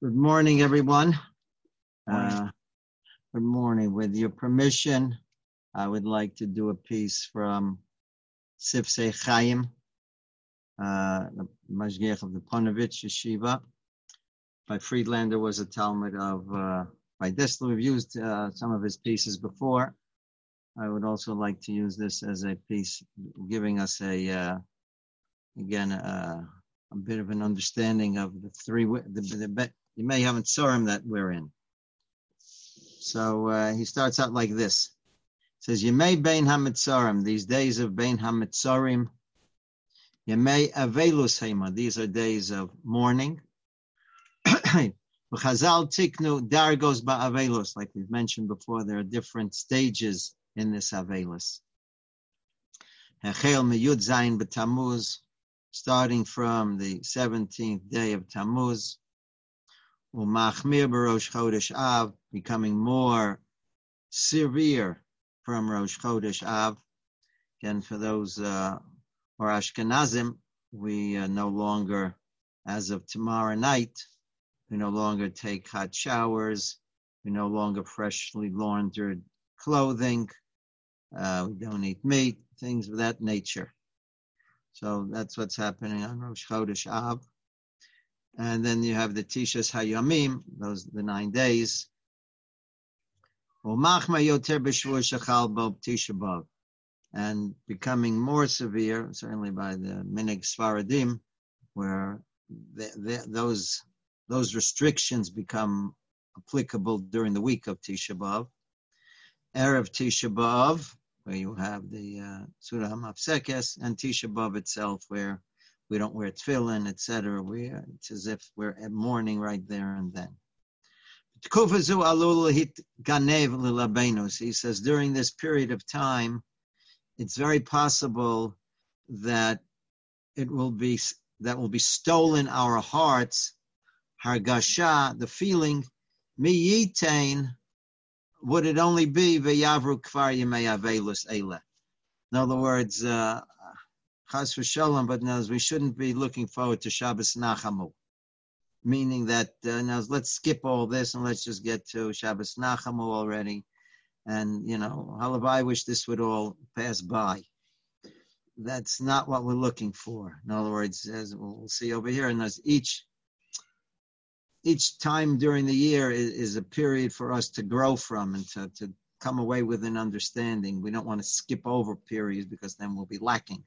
Good morning, everyone. Uh, good morning. With your permission, I would like to do a piece from Sifsei Chaim, uh, the Mashgiach of the Ponevezh Yeshiva. By Friedlander was a Talmud of, uh, by Dessler. We've used uh, some of his pieces before. I would also like to use this as a piece, giving us a, uh, again, uh, a bit of an understanding of the three, the, the, you may haven't saw him that we're in. So uh, he starts out like this. He says, Yemei Bein HaMitzarim, these days of Bein HaMitzarim, Yemei Avelus Hema, these are days of mourning. Chazal Tiknu Dargos Ba'avelus, like we've mentioned before, there are different stages in this Avelus. Hechel Meyud Zayin starting from the 17th day of Tammuz, Umachmir Barosh Chodesh Av, becoming more severe from Rosh Chodesh Av. Again, for those uh, or Ashkenazim, we uh, no longer, as of tomorrow night, we no longer take hot showers. We no longer freshly laundered clothing. Uh, we don't eat meat, things of that nature. So that's what's happening on Rosh Chodesh Av. And then you have the Tishas Hayamim, those the nine days. And becoming more severe, certainly by the Minig Svaradim, where the, the, those those restrictions become applicable during the week of Tisha B'av. Erev Tisha B'av, where you have the uh, Seudah Hamafsekes, and Tisha B'av itself, where we don't wear tefillin, etc. We it's as if we're at mourning right there and then. He says during this period of time, it's very possible that it will be that will be stolen our hearts. Hargasha, the feeling, miyitain, would it only be v'yavru kvar avelus In other words, uh, chas v'shalom, but now we shouldn't be looking forward to Shabbos Nachamu. Meaning that uh, now let's skip all this and let's just get to Shabbos Nachamu already. And you know, I wish this would all pass by. That's not what we're looking for. In other words, as we'll see over here, and as each each time during the year is, is, a period for us to grow from and to, to come away with an understanding. We don't want to skip over periods because then we'll be lacking.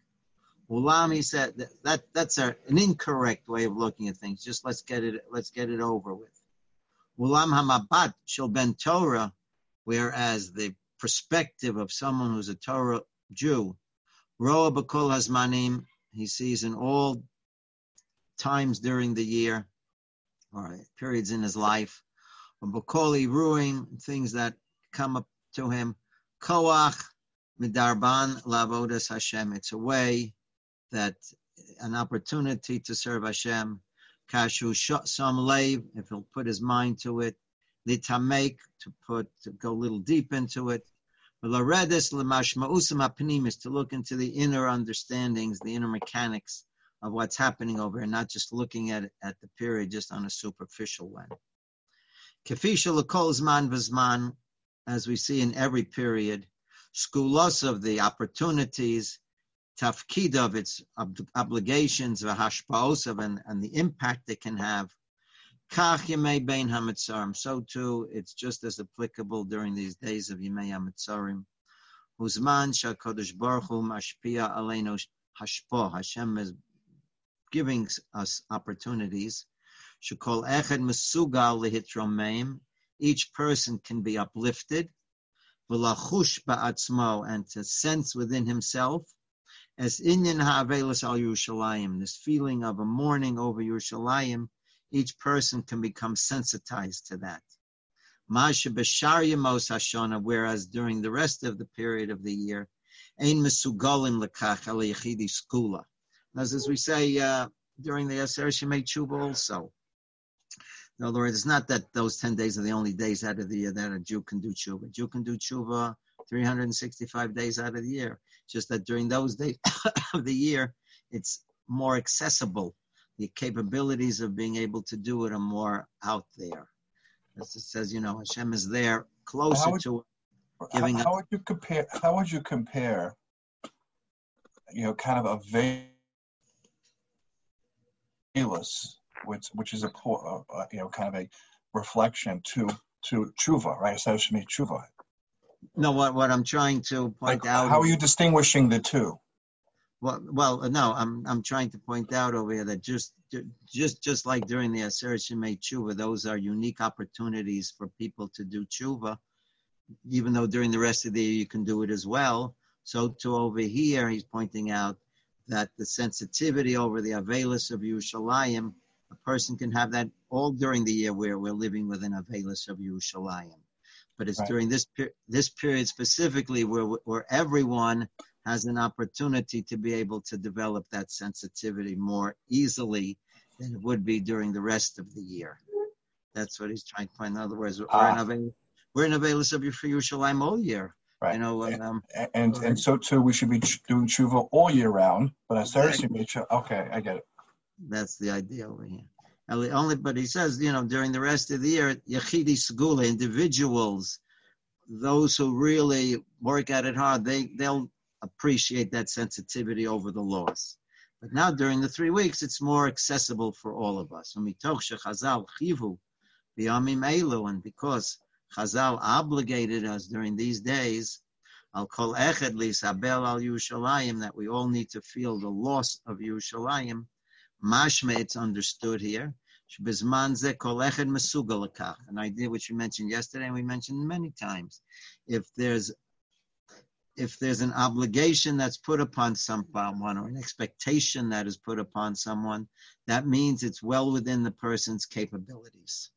Ulam, he said that, that that's a, an incorrect way of looking at things. Just let's get it let's get it over with. Ulam hamabat shel ben Torah, whereas the perspective of someone who's a Torah Jew, roa b'kol hazmanim, he sees in all times during the year, or periods in his life, b'kol ruing things that come up to him, koach midarban lavodas Hashem. It's a way that an opportunity to serve Hashem. Kashu some lave, if he'll put his mind to it. Litamek, to put, to go a little deep into it. Laredis lemashma'usam apnimis, to look into the inner understandings, the inner mechanics of what's happening over here, not just looking at at the period just on a superficial way. Kefisha lekol zman v'zman, as we see in every period, skulos of the opportunities tafkid of its ob- obligations, v'hashpaosav, and, and the impact it can have. Kach yemei bein hamitzarim. So too, it's just as applicable during these days of yemei hamitzarim. Huzman shakodesh baruch hu mashpia aleinu hashpo. Hashem is giving us opportunities. Shekol echad mesugal lehitromeim. Each person can be uplifted. V'lachush ba'atzmo, and to sense within himself as inyan ha'avelis al Yerushalayim, this feeling of a mourning over Yerushalayim, each person can become sensitized to that. Masha b'shar yamos hashana, whereas during the rest of the period of the year, ein al yechidi skula. As, we say uh, during the Aser Shemei Tshuva also. In other words, it's not that those 10 days are the only days out of the year that a Jew can do tshuva. A Jew can do tshuva 365 days out of the year. Just that during those days of the year, it's more accessible. the capabilities of being able to do it are more out there. As it says, you know, Hashem is there closer would, to giving. How, how would you compare? How would you compare? You know, kind of a veilus, which which is a uh, uh, you know kind of a reflection to to tshuva, right? So Shemi tshuva. No, what what I'm trying to point like, out. How are you distinguishing the two? Well, well, no, I'm I'm trying to point out over here that just just just like during the Aseret Shemei Tshuva, those are unique opportunities for people to do tshuva, even though during the rest of the year you can do it as well. So to over here, he's pointing out that the sensitivity over the Avelis of Yerushalayim, a person can have that all during the year where we're living within Avelis of Yerushalayim. But it's right. during this this period specifically where where everyone has an opportunity to be able to develop that sensitivity more easily than it would be during the rest of the year. That's what he's trying to point. In other words, we're ah. in we're in Avelis of Yerushalayim all year. Right. You know, um, and and, and, so too, we should be doing tshuva all year round. But as Thursday, okay, I get it. That's the idea over here. Only, but he says, you know, during the rest of the year, yachidi segula, individuals, those who really work at it hard, they they'll appreciate that sensitivity over the loss. But now during the three weeks, it's more accessible for all of us. And because Chazal obligated us during these days, I'll call echad lisabel al Yerushalayim, that we all need to feel the loss of Yerushalayim. Mashme, it's understood here. An idea which we mentioned yesterday and we mentioned many times. If there's if there's an obligation that's put upon someone or an expectation that is put upon someone, that means it's well within the person's capabilities.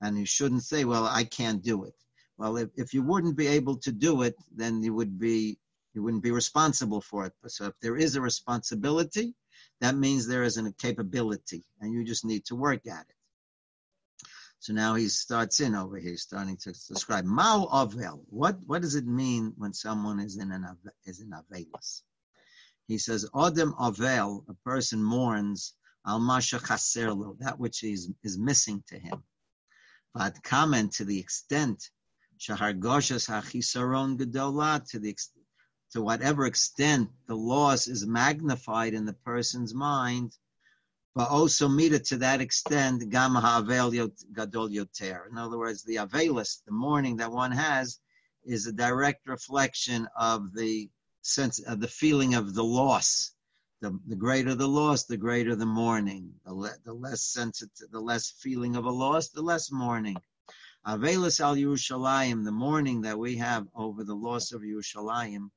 And you shouldn't say, well, I can't do it. Well, if, if you wouldn't be able to do it, then you would be you wouldn't be responsible for it. So if there is a responsibility, that means there is a capability, and you just need to work at it. So now he starts in over here, starting to describe Mao Avel. What what does it mean when someone is in an is in Avelis? He says Odem Avel, a person mourns Al Masha Chaserlo, that which is is missing to him. But comment to the extent Shahargoshas Hachisaron Gedola, to the to whatever extent the loss is magnified in the person's mind, but also it to that extent, gam ha'avel gadol yoter. In other words, the avelis, the mourning that one has, is a direct reflection of the sense of the feeling of the loss. The, the greater the loss, the greater the mourning. The, le, the less sensitive, the less feeling of a loss, the less mourning. Avelis al Yerushalayim, the mourning that we have over the loss of Yerushalayim,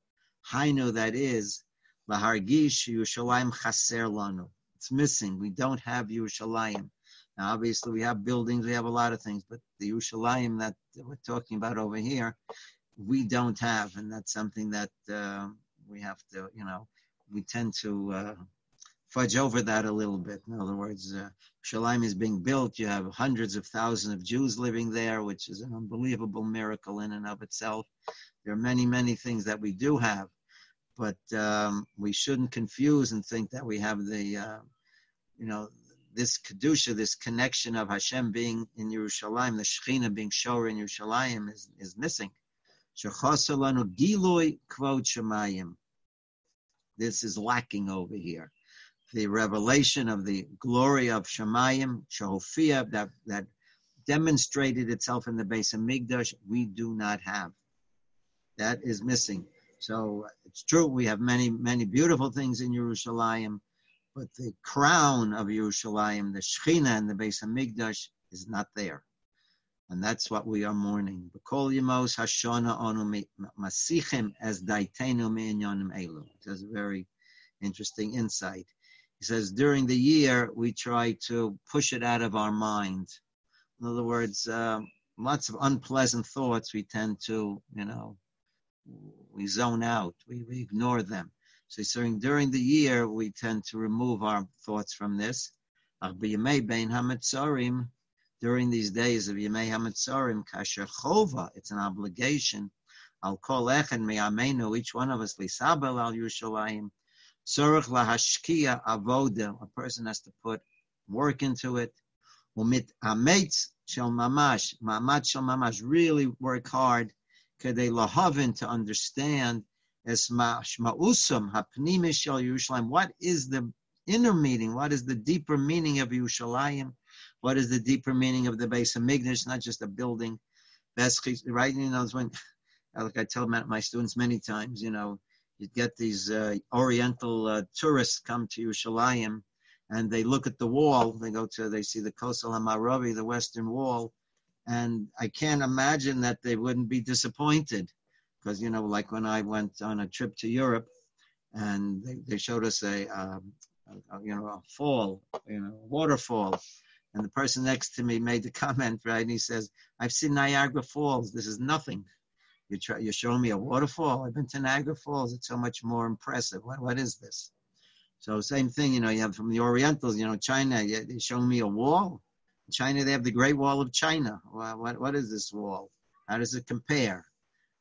Hainu that is, lahargish Yerushalayim chaser lanu it's missing. We don't have Yerushalayim. Now, obviously, we have buildings, we have a lot of things, but the Yerushalayim that we're talking about over here, we don't have, and that's something that uh, we have to, you know, we tend to uh, fudge over that a little bit. In other words, uh, is being built. You have hundreds of thousands of Jews living there, which is an unbelievable miracle in and of itself. There are many, many things that we do have, but um, we shouldn't confuse and think that we have the uh, you know, this kedusha, this connection of Hashem being in Yerushalayim, the Shechina being shower in Yerushalayim is, is missing. This is lacking over here. The revelation of the glory of Shemayim, Shehofia, that, that demonstrated itself in the base of Migdash, we do not have. That is missing. So it's true, we have many, many beautiful things in Yerushalayim, but the crown of Yerushalayim, the Shechina and the Beis Hamikdash, is not there. And that's what we are mourning. B'kol yemos hashona onu masichim as daitenu me'inyonim elu. It's a very interesting insight. He says, during the year, we try to push it out of our mind. In other words, uh, lots of unpleasant thoughts we tend to, you know, we zone out, we, we ignore them. So saying during the year we tend to remove our thoughts from this. During these days of Yemei Hametzarim, Kasher Chova, it's an obligation. I'll call Echad Me'amenu, each one of us, Lisabel al Yerushalayim, Tzorich lahashkia avoda, a person has to put work into it. Umit ametz shel mamash, mamat shel mamash, really work hard, kedei lahavin to understand es ma'usam hapnimish shel Yerushalayim. What is the inner meaning? What is the deeper meaning of Yerushalayim? What is the deeper meaning of the base of HaMikdash? Not just a building. Right? You know, when, like I tell my students many times, you know, you get these uh, Oriental uh, tourists come to Yerushalayim and they look at the wall. They go to, they see the Kosel Hamaravi, the Western Wall, and I can't imagine that they wouldn't be disappointed, because you know, like when I went on a trip to Europe, and they, they showed us a, um, a, you know, a fall, you know, waterfall, and the person next to me made the comment, right? And he says, "I've seen Niagara Falls. This is nothing." You try, you're showing me a waterfall. I've been to Niagara Falls. It's so much more impressive. What, what is this? So same thing, you know, you have from the Orientals, you know, China, they show me a wall. In China, they have the Great Wall of China. What, what, is this wall? How does it compare?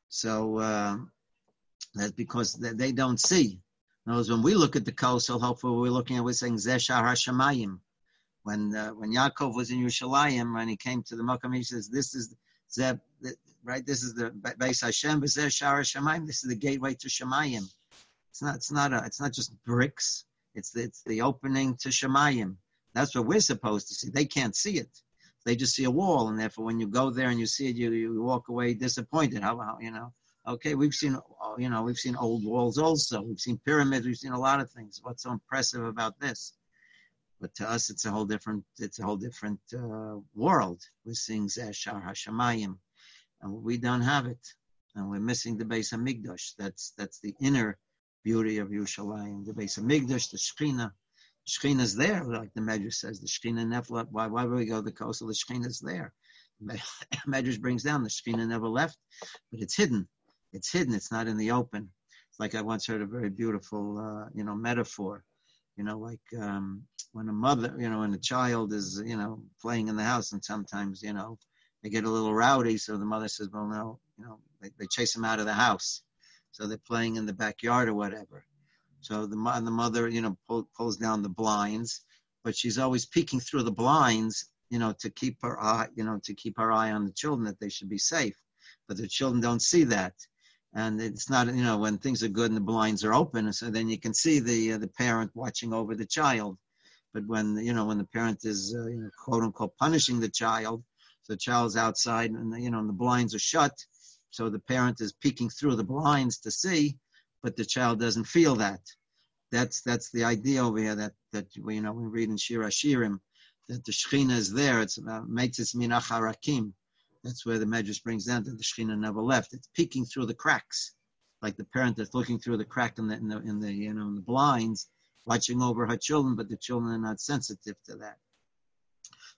So uh, that's because they, don't see. Knows when we look at the Kosel, hopefully we're looking at, we're saying Zeshar Hashemayim. When uh, when Yaakov was in Yerushalayim, when he came to the Makam, he says, "This is Zeb, right? This is the Beis Hashem, Zeshar Hashemayim. This is the gateway to Shemayim." It's not. It's not a. It's not just bricks. It's the, it's the opening to Shemayim. That's what we're supposed to see. They can't see it. They just see a wall, and therefore, when you go there and you see it, you, you walk away disappointed. How, how you know? Okay, we've seen you know we've seen old walls also. We've seen pyramids. We've seen a lot of things. What's so impressive about this? But to us, it's a whole different. It's a whole different uh, world. We're seeing Zeshar Hashemayim, and we don't have it, and we're missing the base of HaMikdash. That's that's the inner beauty of Yerushalayim, the base of HaMikdash, the Shechina. Shechina is there, like the Medrash says. The Shechina never Why, why would we go to the Kosel? The Shechina is there. Medrash brings down the Shechina never left, but it's hidden. It's hidden. It's not in the open. It's like I once heard a very beautiful, uh, you know, metaphor. You know, like um, when a mother, you know, when a child is, you know, playing in the house, and sometimes, you know, they get a little rowdy. So the mother says, "Well, no, you know, they, they chase them out of the house." So they're playing in the backyard or whatever. So the, the mother, you know, pull, pulls down the blinds, but she's always peeking through the blinds, you know, to keep her eye, you know, to keep her eye on the children that they should be safe. But the children don't see that. And it's not, you know, when things are good and the blinds are open, so then you can see the uh, the parent watching over the child. But when you know when the parent is, uh, you know, quote unquote, punishing the child, so the child's outside and you know and the blinds are shut, so the parent is peeking through the blinds to see, but the child doesn't feel that. That's that's the idea over here that that you know we read in Shir Hashirim that the Shechina is there. It's about Meitzis Minach That's where the Medrash brings down that the Shechina never left. It's peeking through the cracks, like the parent that's looking through the crack in the in the, in the you know in the blinds, watching over her children, but the children are not sensitive to that.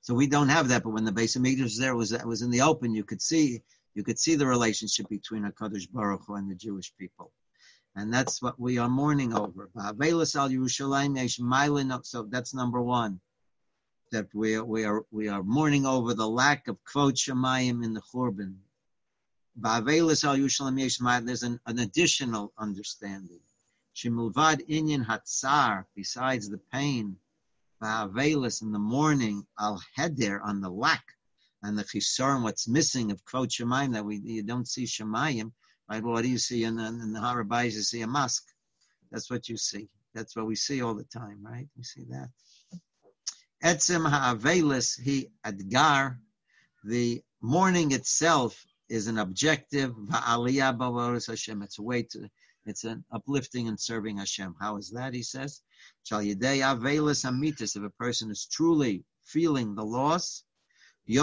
So we don't have that. But when the Beis HaMikdash was there, was was in the open. You could see you could see the relationship between Hakadosh Baruch Hu and the Jewish people, and that's what we are mourning over. So that's number one. That we are, we are we are mourning over the lack of kvod shemayim in the Churban. There's an, an additional understanding. Shemilvad inyan hatzar, besides the pain, ba'avelis in the morning, al heder on the lack and the chisaron, what's missing of kvod shemayim that we you don't see shemayim, Well, what do you see in the, in the Harabayis? You see a mosque. That's what you see. That's what we see all the time, right? We see that. Etzem ha'avelis he adgar. The morning itself is an objective. Va'aliyah Hashem. It's a way to. It's an uplifting and serving Hashem. How is that? He says, "Shal yedei avelis amitis." If a person is truly feeling the loss, a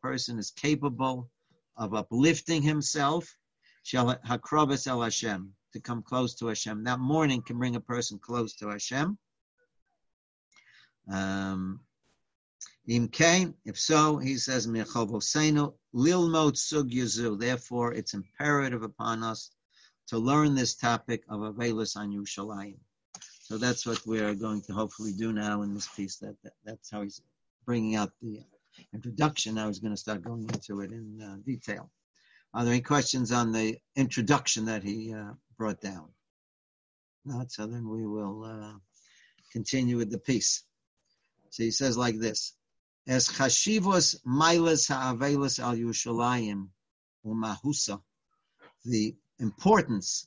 person is capable of uplifting himself, shall hakrobis el Hashem, to come close to Hashem. That morning can bring a person close to Hashem. Um, if so, he says, lilmot sug Therefore, it's imperative upon us to learn this topic of Avelis on. So that's what we're going to hopefully do now in this piece. That, that that's how he's bringing out the introduction. I was going to start going into it in uh, detail. Are there any questions on the introduction that he uh, brought down? Not so then we will uh, continue with the piece. So he says like this: As chashivos milas ha'avelos al Yerushalayim u'mahusa, the importance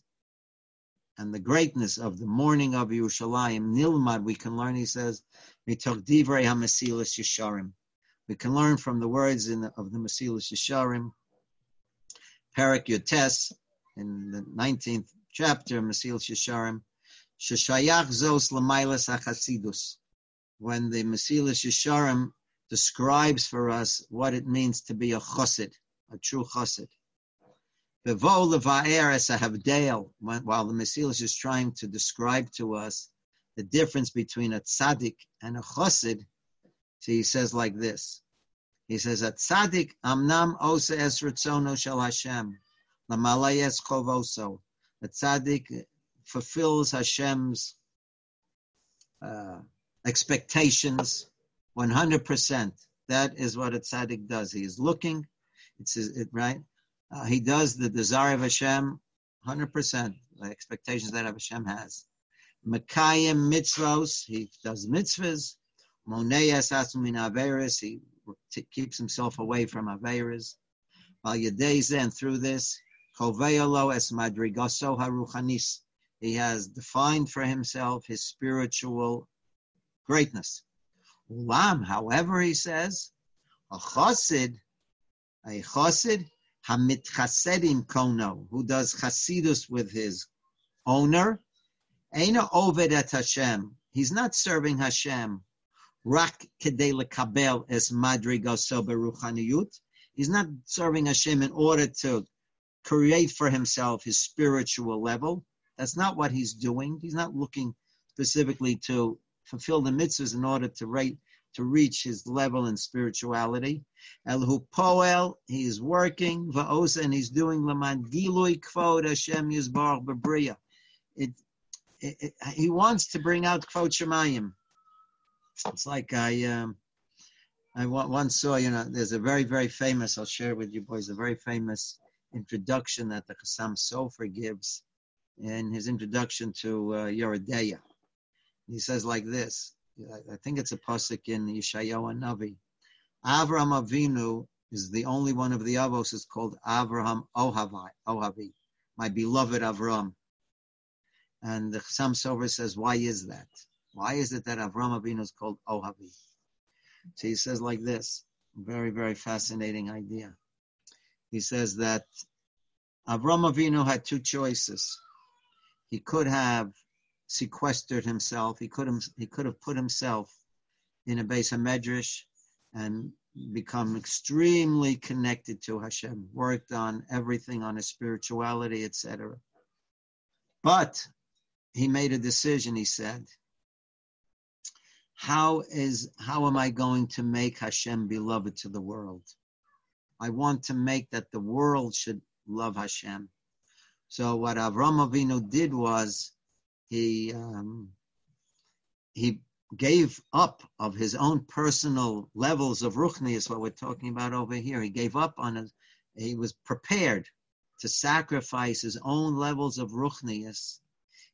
and the greatness of the morning of Yerushalayim, Nilmad, we can learn, he says, Mitok Divrei HaMesilas Yesharim. We can learn from the words the, of the Mesilas Yesharim, Parak Yotes, in the 19th chapter, Mesilas Yesharim, Sheshayach Zos Lamailas HaChasidus. When the Mesilas Yesharim describes for us what it means to be a chosid, a true chosid. While the Mesilas is trying to describe to us the difference between a tzaddik and a chosid, so he says like this. He says, "At tzaddik amnam osa es ritzono shel Hashem, lamalayes kovoso." A tzaddik fulfills Hashem's uh, expectations 100%. That is what a tzaddik does. He is looking, it's it, right? Uh, he does the desire of Hashem 100%, the expectations that Hashem has. Mekayim mitzvos, he does mitzvahs. Moneyas asumin averis, he keeps himself away from averis. While yedeza, and through this, choveyalo es madrigoso haruchanis, he has defined for himself his spiritual greatness. Ulam, however, he says, a chosid, a chosid, hamit chasedim kono, who does chasidus with his owner, Eina oved et Hashem. He's not serving Hashem. Rak kedei lekabel es madrigoso beruchaniyut. He's not serving Hashem in order to create for himself his spiritual level. That's not what he's doing. He's not looking specifically to fulfill the mitzvahs in order to rate to reach his level in spirituality. Elhu poel, he is working, va'osa, and he's doing laman gilui kvod Hashem. It, it, it, he wants to bring out kvod shemayim. It's like I, um, I once saw, you know, there's a very, very famous, I'll share with you boys, a very famous introduction that the Chassam Sofer gives in his introduction to uh, He says like this, I think it's a pasuk in Yeshayahu Navi. Avraham Avinu is the only one of the Avos is called Avraham Ohavi, Ohavi, my beloved Avraham. And the Chassam Sofer says, why is that? Why is it that Avraham Avinu is called Ohavi? So he says like this, very, very fascinating idea. He says that Avraham Avinu had two choices. He could have sequestered himself. He could have, he could have put himself in a base of medrash and become extremely connected to Hashem, worked on everything on his spirituality, etc. But he made a decision, he said, how is how am I going to make Hashem beloved to the world? I want to make that the world should love Hashem. So what Avram Avinu did was he um, he gave up of his own personal levels of ruchnius, what we're talking about over here. He gave up on it. He was prepared to sacrifice his own levels of ruchnius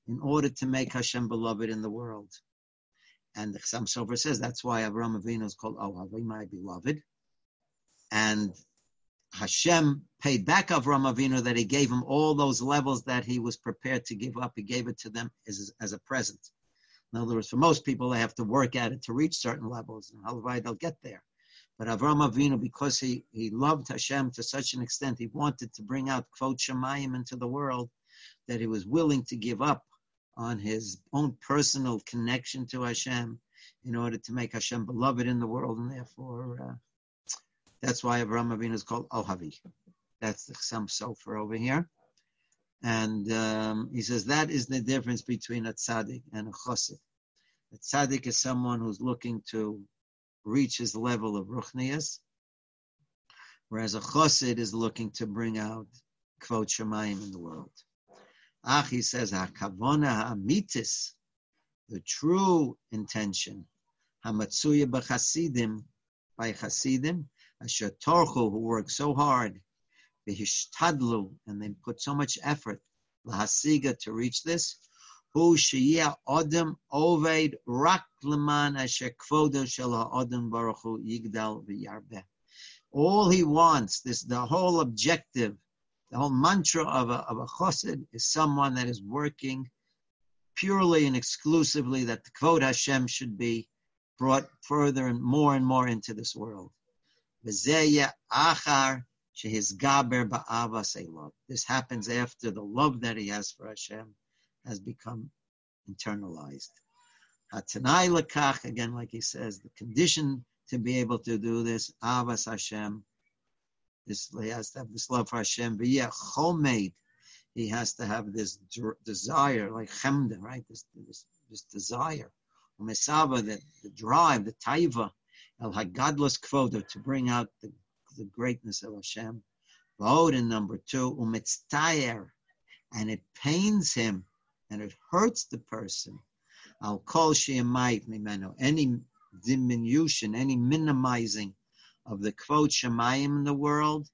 in order to make Hashem beloved in the world. And the Chassam Sofer says that's why Avraham Avinu is called Ohavi, my beloved. And Hashem paid back Avram Avinu that he gave him all those levels that he was prepared to give up. He gave it to them as, as a present. In other words, for most people, they have to work at it to reach certain levels, and halabai they'll get there. But Avram Avinu, because he, he loved Hashem to such an extent, he wanted to bring out Kvot Shemayim into the world, that he was willing to give up on his own personal connection to Hashem in order to make Hashem beloved in the world, and therefore uh, that's why Avraham Avinu is called Ohavi. That's the Chassam Sofer over here. And um, he says that is the difference between a tzaddik and a chosid. A tzaddik is someone who's looking to reach his level of ruchnias, whereas a chosid is looking to bring out kvot shemayim in the world. Ach, he says, ha-kavona ha-amitis, the true intention, ha-matsuya b'chasidim, by chasidim, Asher Torchu, who worked so hard, Vihishtadlu, and they put so much effort, Lahasiga, to reach this, hu sheyeh odem oved rak leman asher kvodo shel ha'odem baruch hu yigdal v'yarbeh. All he wants, this the whole objective, the whole mantra of a, of a chassid is someone that is working purely and exclusively that the kvod Hashem should be brought further and more and more into this world. This happens after the love that he has for Hashem has become internalized. Again, like he says, the condition to be able to do this, Avas Hashem, this, he has to have this love for Hashem. But yeah, chomed, he has to have this desire, like chemda, right? This, this, this desire. Umesava, the, the drive, the taiva, el hagadlos kvoda, to bring out the, the greatness of Hashem. Vote in number two, umitztayer, and it pains him and it hurts the person. I'll call Shemait Mimeno. Any diminution, any minimizing of the kvod Shemayim in the world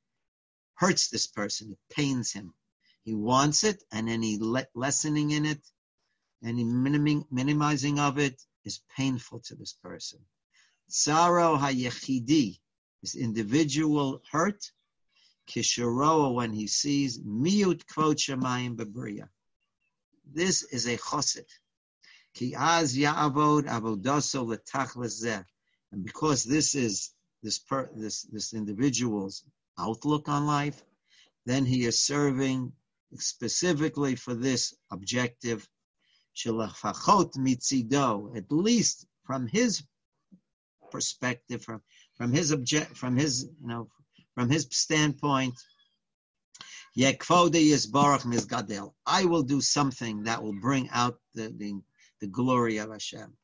hurts this person. It pains him. He wants it, and any le- lessening in it, any miniming, minimizing of it is painful to this person. Sorrow hayechidi, this individual hurt, kisharoa when he sees miut kvod shemayim bebriya. This is a chosid. Ki az ya'avod avodaso letachles And because this is this per, this this individual's outlook on life, then he is serving specifically for this objective, mitzido, at least from his perspective, from from his object, from his you know, from his standpoint. I will do something that will bring out the, the, the glory of Hashem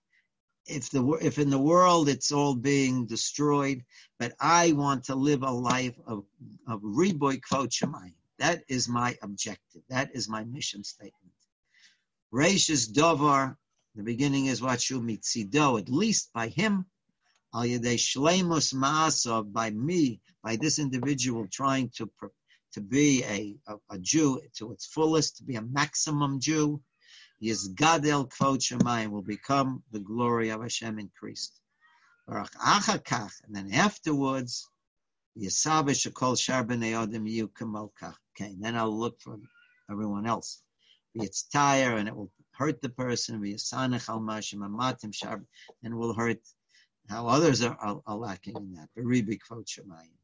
if the if in the world it's all being destroyed, but I want to live a life of of riboy kvod That is my objective. That is my mission statement. Reishis Dovar, the beginning is what you mitzido, at least by him, al yedei shleimus maasov, by me, by this individual trying to to be a, a, a Jew to its fullest, to be a maximum Jew, Yizgadel Kvod Shemayim will become the glory of Hashem increased. And then afterwards, Yisabe Shekol Shar B'nei Odom Yu Okay, then I'll look for everyone else. It's tire and it will hurt the person. V'yisanech al mashim amatim shar, and will hurt how others are, are, are lacking in that. V'ribi Kvod Shemayim.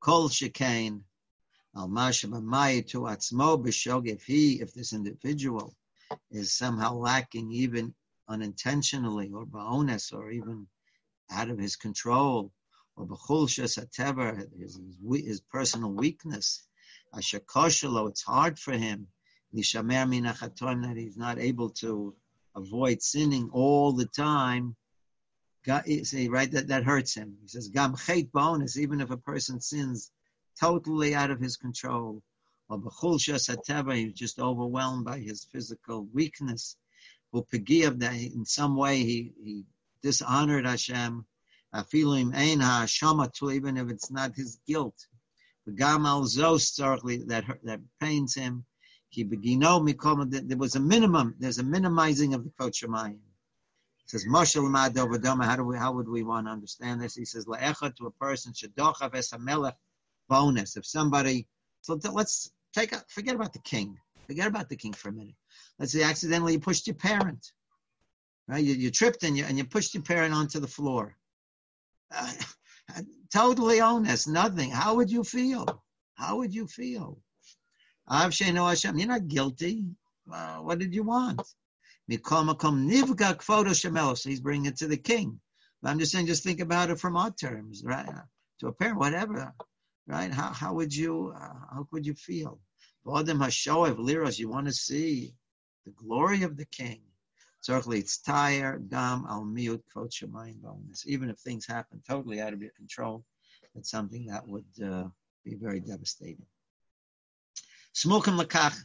Kol Shekain al to atzmo if he, if this individual is somehow lacking even unintentionally or ba'ones or even out of his control or b'chulshas hatever, his, his personal weakness, asher koshelo, it's hard for him, nishamer that he's not able to avoid sinning all the time, God, see, right, that, that hurts him. He says, gam bonus, even if a person sins totally out of his control. Or b'chulshas hateva, he was just overwhelmed by his physical weakness. Or pegiav, that in some way he, he dishonored Hashem. Afilim ein ha'ashama even if it's not his guilt. V'gam al zos that that pains him. He begino mikoma. There was a minimum. There's a minimizing of the kvod shemayim. says Moshe How do we? How would we want to understand this? He says la'echa to a person shadochav es hamelech bonus. If somebody, so let's take a, forget about the king. Forget about the king for a minute. Let's say accidentally you pushed your parent, right? You, you tripped and you and you pushed your parent onto the floor. Uh, totally honest, nothing. How would you feel? How would you feel? You're not guilty. Uh, what did you want? So he's bringing it to the king. But I'm just saying, just think about it from our terms, right? To a parent, whatever right? How, how would you, uh, how could you feel? V'odem hashoev liros, you want to see the glory of the king. Certainly, it's tire dam al miut kvot shemayim. Even if things happen totally out of your control, it's something that would uh, be very devastating. Smokim lakach.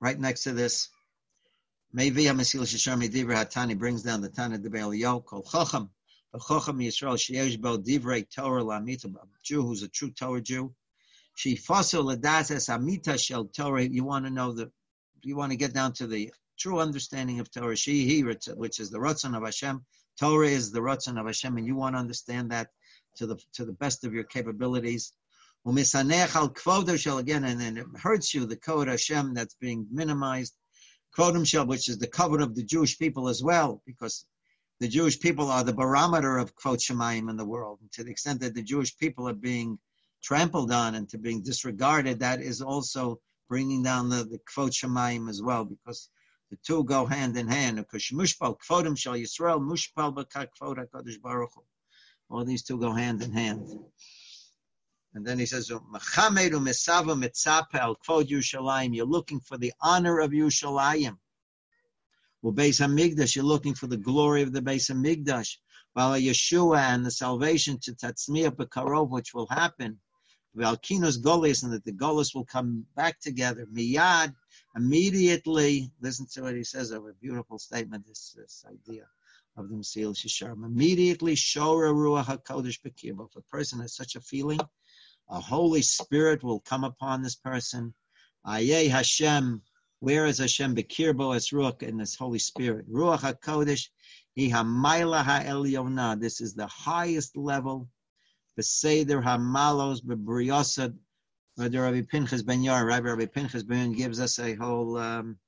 Right next to this, Mevi HaMesilas Yesharim Medivra Hatani brings down the Tanna D'Bei Eliyahu, Kol Chacham, a Chacham Yisrael Sheyesh Bo Divrei Torah Lamita, a Jew who's a true Torah Jew, Shifaso Ladasas Amita Shel Torah. You want to know the, you want to get down to the true understanding of Torah. She, he, which is the Ratzon of Hashem. Torah is the Ratzon of Hashem, and you want to understand that to the to the best of your capabilities. Umisanech al kvodo shel again, and then it hurts you the kavod Hashem that's being minimized. Kvodim shel, which is the kavod of the Jewish people as well, because the Jewish people are the barometer of kvod Shemayim in the world. And to the extent that the Jewish people are being trampled on and to being disregarded, that is also bringing down the, the kvod Shemayim as well, because the two go hand in hand. All these two go hand in hand. And then he says, You're looking for the honor of Yushalayim. Well, Beis Hamikdash, you're looking for the glory of the Beis Hamikdash. While Yeshua and the salvation to Tatzmiya Bekarov, which will happen. Valkinos Golis, and that the Golis will come back together. Miyad, immediately, listen to what he says of a beautiful statement, this, this idea of the Mesilas Yesharim. Immediately, Shora Ruach HaKodesh Bekir. If a person has such a feeling, a Holy Spirit will come upon this person. Ayeh Hashem, where is Hashem Bekirbo as Ruach in this Holy Spirit? Ruach HaKodesh, He Hamaila HaElyonah. This is the highest level. Beseder Hamalos Bebriosad. Rabbi Pinchas Ben Yair, Rabbi, Rabbi Pinchas Ben gives us a whole, um,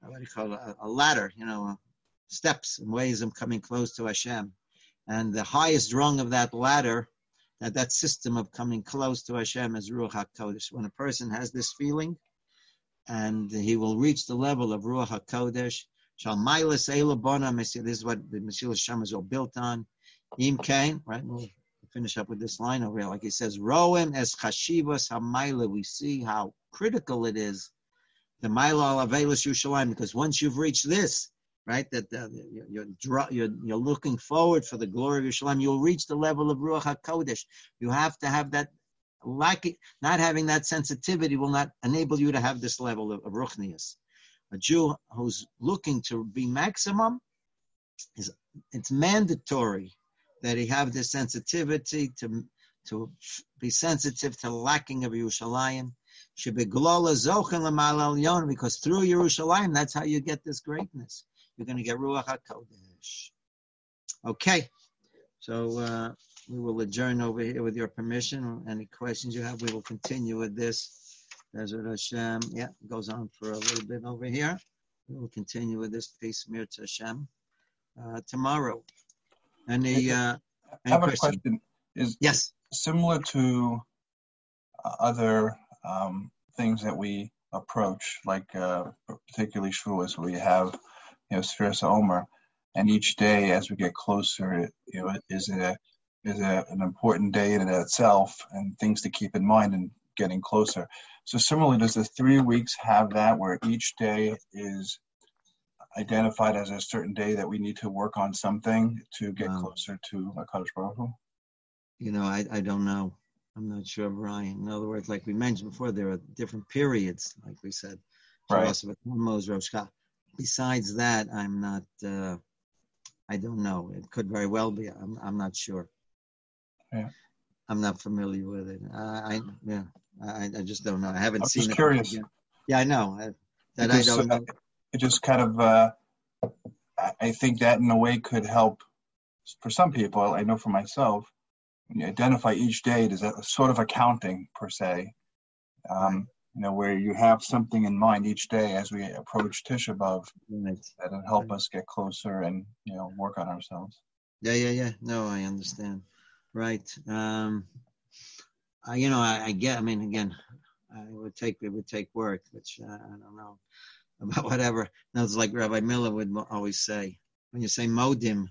what do you call it, a, a ladder, you know, steps and ways of coming close to Hashem. And the highest rung of that ladder, that, that system of coming close to Hashem is Ruach HaKodesh. When a person has this feeling, and he will reach the level of Ruach HaKodesh, Shalmailas Elabona, this is what the Mesil Hashem is all built on. Im Kain, right? We'll finish up with this line over here. Like he says, Roem es chashivas hamaila. We see how critical it is, the Maila Alavelis Yushalayim, because once you've reached this, right? That uh, you're, you're, you're looking forward for the glory of Yerushalayim. You'll reach the level of Ruach HaKodesh. You have to have that, lacking, not having that sensitivity will not enable you to have this level of, of Ruchnius. A Jew who's looking to be maximum, is it's mandatory that he have this sensitivity to to be sensitive to lacking of Yerushalayim. Should be because through Yerushalayim, that's how you get this greatness you're going to get Ruach HaKodesh. Okay, so uh, we will adjourn over here with your permission. Any questions you have, we will continue with this. Desert Hashem, yeah, goes on for a little bit over here. We will continue with this piece, Mir Hashem, uh, tomorrow. Any, uh, any I have question? a question. Is yes similar to uh, other um, things that we approach, like uh, particularly Shavuos, where you have you know, Sfiras Omer. And each day, as we get closer, you know, is a is a, an important day in itself, and things to keep in mind in getting closer. So similarly, does the three weeks have that, where each day is identified as a certain day that we need to work on something to get um, closer to Hakadosh Baruch Hu? You know, I, I don't know. I'm not sure, Brian. In other words, like we mentioned before, there are different periods, like we said. Right besides that, I'm not. Uh, I don't know. It could very well be. I'm. I'm not sure. Yeah. I'm not familiar with it. I. I yeah. I, I just don't know. I haven't I'm seen just it. Curious. Yeah, I know. I, that I don't know. It just kind of. Uh, I think that in a way could help for some people. I know for myself, when you identify each day as a sort of accounting per se. Um, you know, where you have something in mind each day as we approach Tisha B'av right. that'll help us get closer and you know work on ourselves. Yeah, yeah, yeah. No, I understand. Right. Um, I, you know, I, I get. I mean, again, it would take it would take work, which uh, I don't know about whatever. Now it's like Rabbi Miller would always say when you say modim,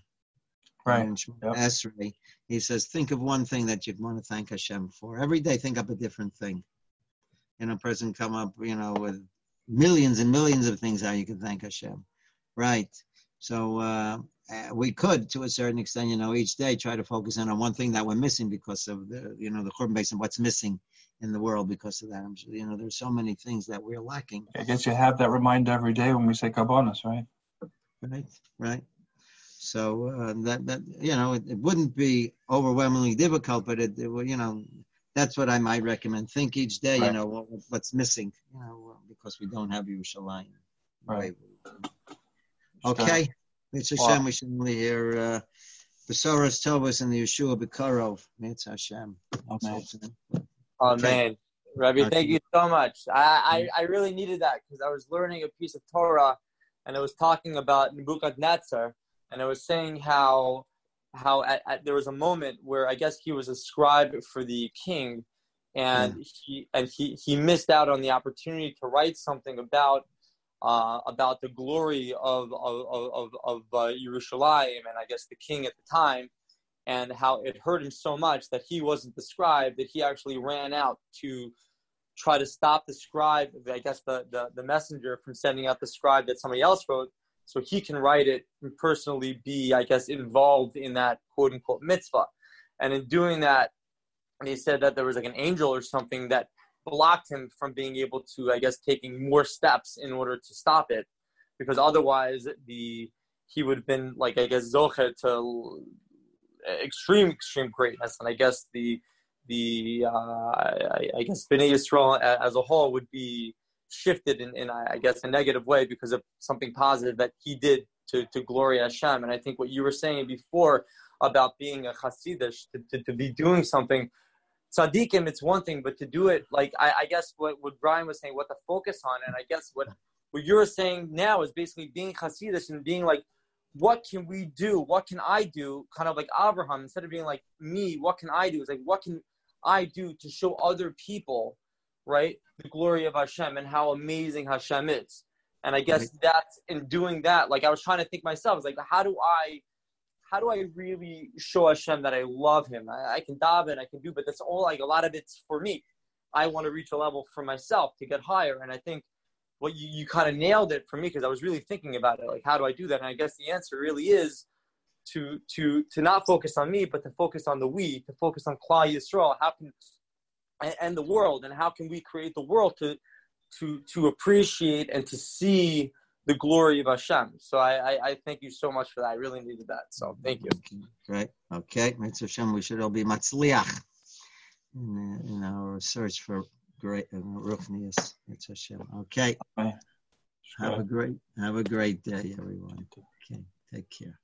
right? Yep. Esrei, he says, think of one thing that you'd want to thank Hashem for. Every day, think up a different thing and a person come up, you know, with millions and millions of things how you can thank Hashem, right? So uh, uh, we could, to a certain extent, you know, each day try to focus in on one thing that we're missing because of the, you know, the Churban and what's missing in the world because of that. I'm sure, you know, there's so many things that we're lacking. I guess you have that reminder every day when we say Kabbanis, right? Right, right. So uh, that that you know, it, it, wouldn't be overwhelmingly difficult, but it, it you know, that's what I might recommend. Think each day, you know, what, what's missing, you know, because we don't have Yerushalayim. Right. Okay. Mitzvah. Hashem, we should only hear uh, Besoros Tovas and the Yeshua Bekarov. Mitzvah Hashem. Amen. Oh Okay. man, Rabbi, thank you so much. I, I, I really needed that because I was learning a piece of Torah, and it was talking about Nebuchadnezzar, and it was saying how how at, at, there was a moment where I guess he was a scribe for the king, and he and he, he missed out on the opportunity to write something about uh, about the glory of of of, of, uh, Yerushalayim and I guess the king at the time, and how it hurt him so much that he wasn't the scribe that he actually ran out to try to stop the scribe, I guess the, the, the messenger from sending out the scribe that somebody else wrote, so he can write it and personally be, I guess, involved in that quote unquote mitzvah. And in doing that, he said that there was like an angel or something that blocked him from being able to, I guess, taking more steps in order to stop it, because otherwise the he would have been like I guess zoche to extreme extreme greatness, and I guess the the uh, I, I guess Bnei Yisrael as a whole would be shifted in, in I guess a negative way because of something positive that he did to to glory Hashem. And I think what you were saying before about being a Hasidish to, to, to be doing something tzaddikim, it's one thing, but to do it like I, I guess what, what Brian was saying, what to focus on, and I guess what what you're saying now is basically being Hasidish and being like, what can we do? What can I do? Kind of like Abraham, instead of being like me, what can I do? It's like what can I do to show other people, right, the glory of Hashem and how amazing Hashem is. And I guess that's in doing that. Like I was trying to think myself, it's like how do I how do I really show Hashem that I love Him? I, I can daven, I can do, but that's all like a lot of it's for me. I want to reach a level for myself to get higher, and I think what you, you kind of nailed it for me because I was really thinking about it. Like, how do I do that? And I guess the answer really is to to to not focus on me, but to focus on the we, to focus on Klal Yisrael. How can and, and the world, and how can we create the world to to to appreciate and to see the glory of Hashem? So I, I, I thank you so much for that. I really needed that. So thank you. Okay, great. Okay, Mitzvah Hashem, we should all be matzliach in, in our search for great uh, ruchnius. Mitzvah Hashem. Okay, have a great have a great day, everyone. Okay, take care.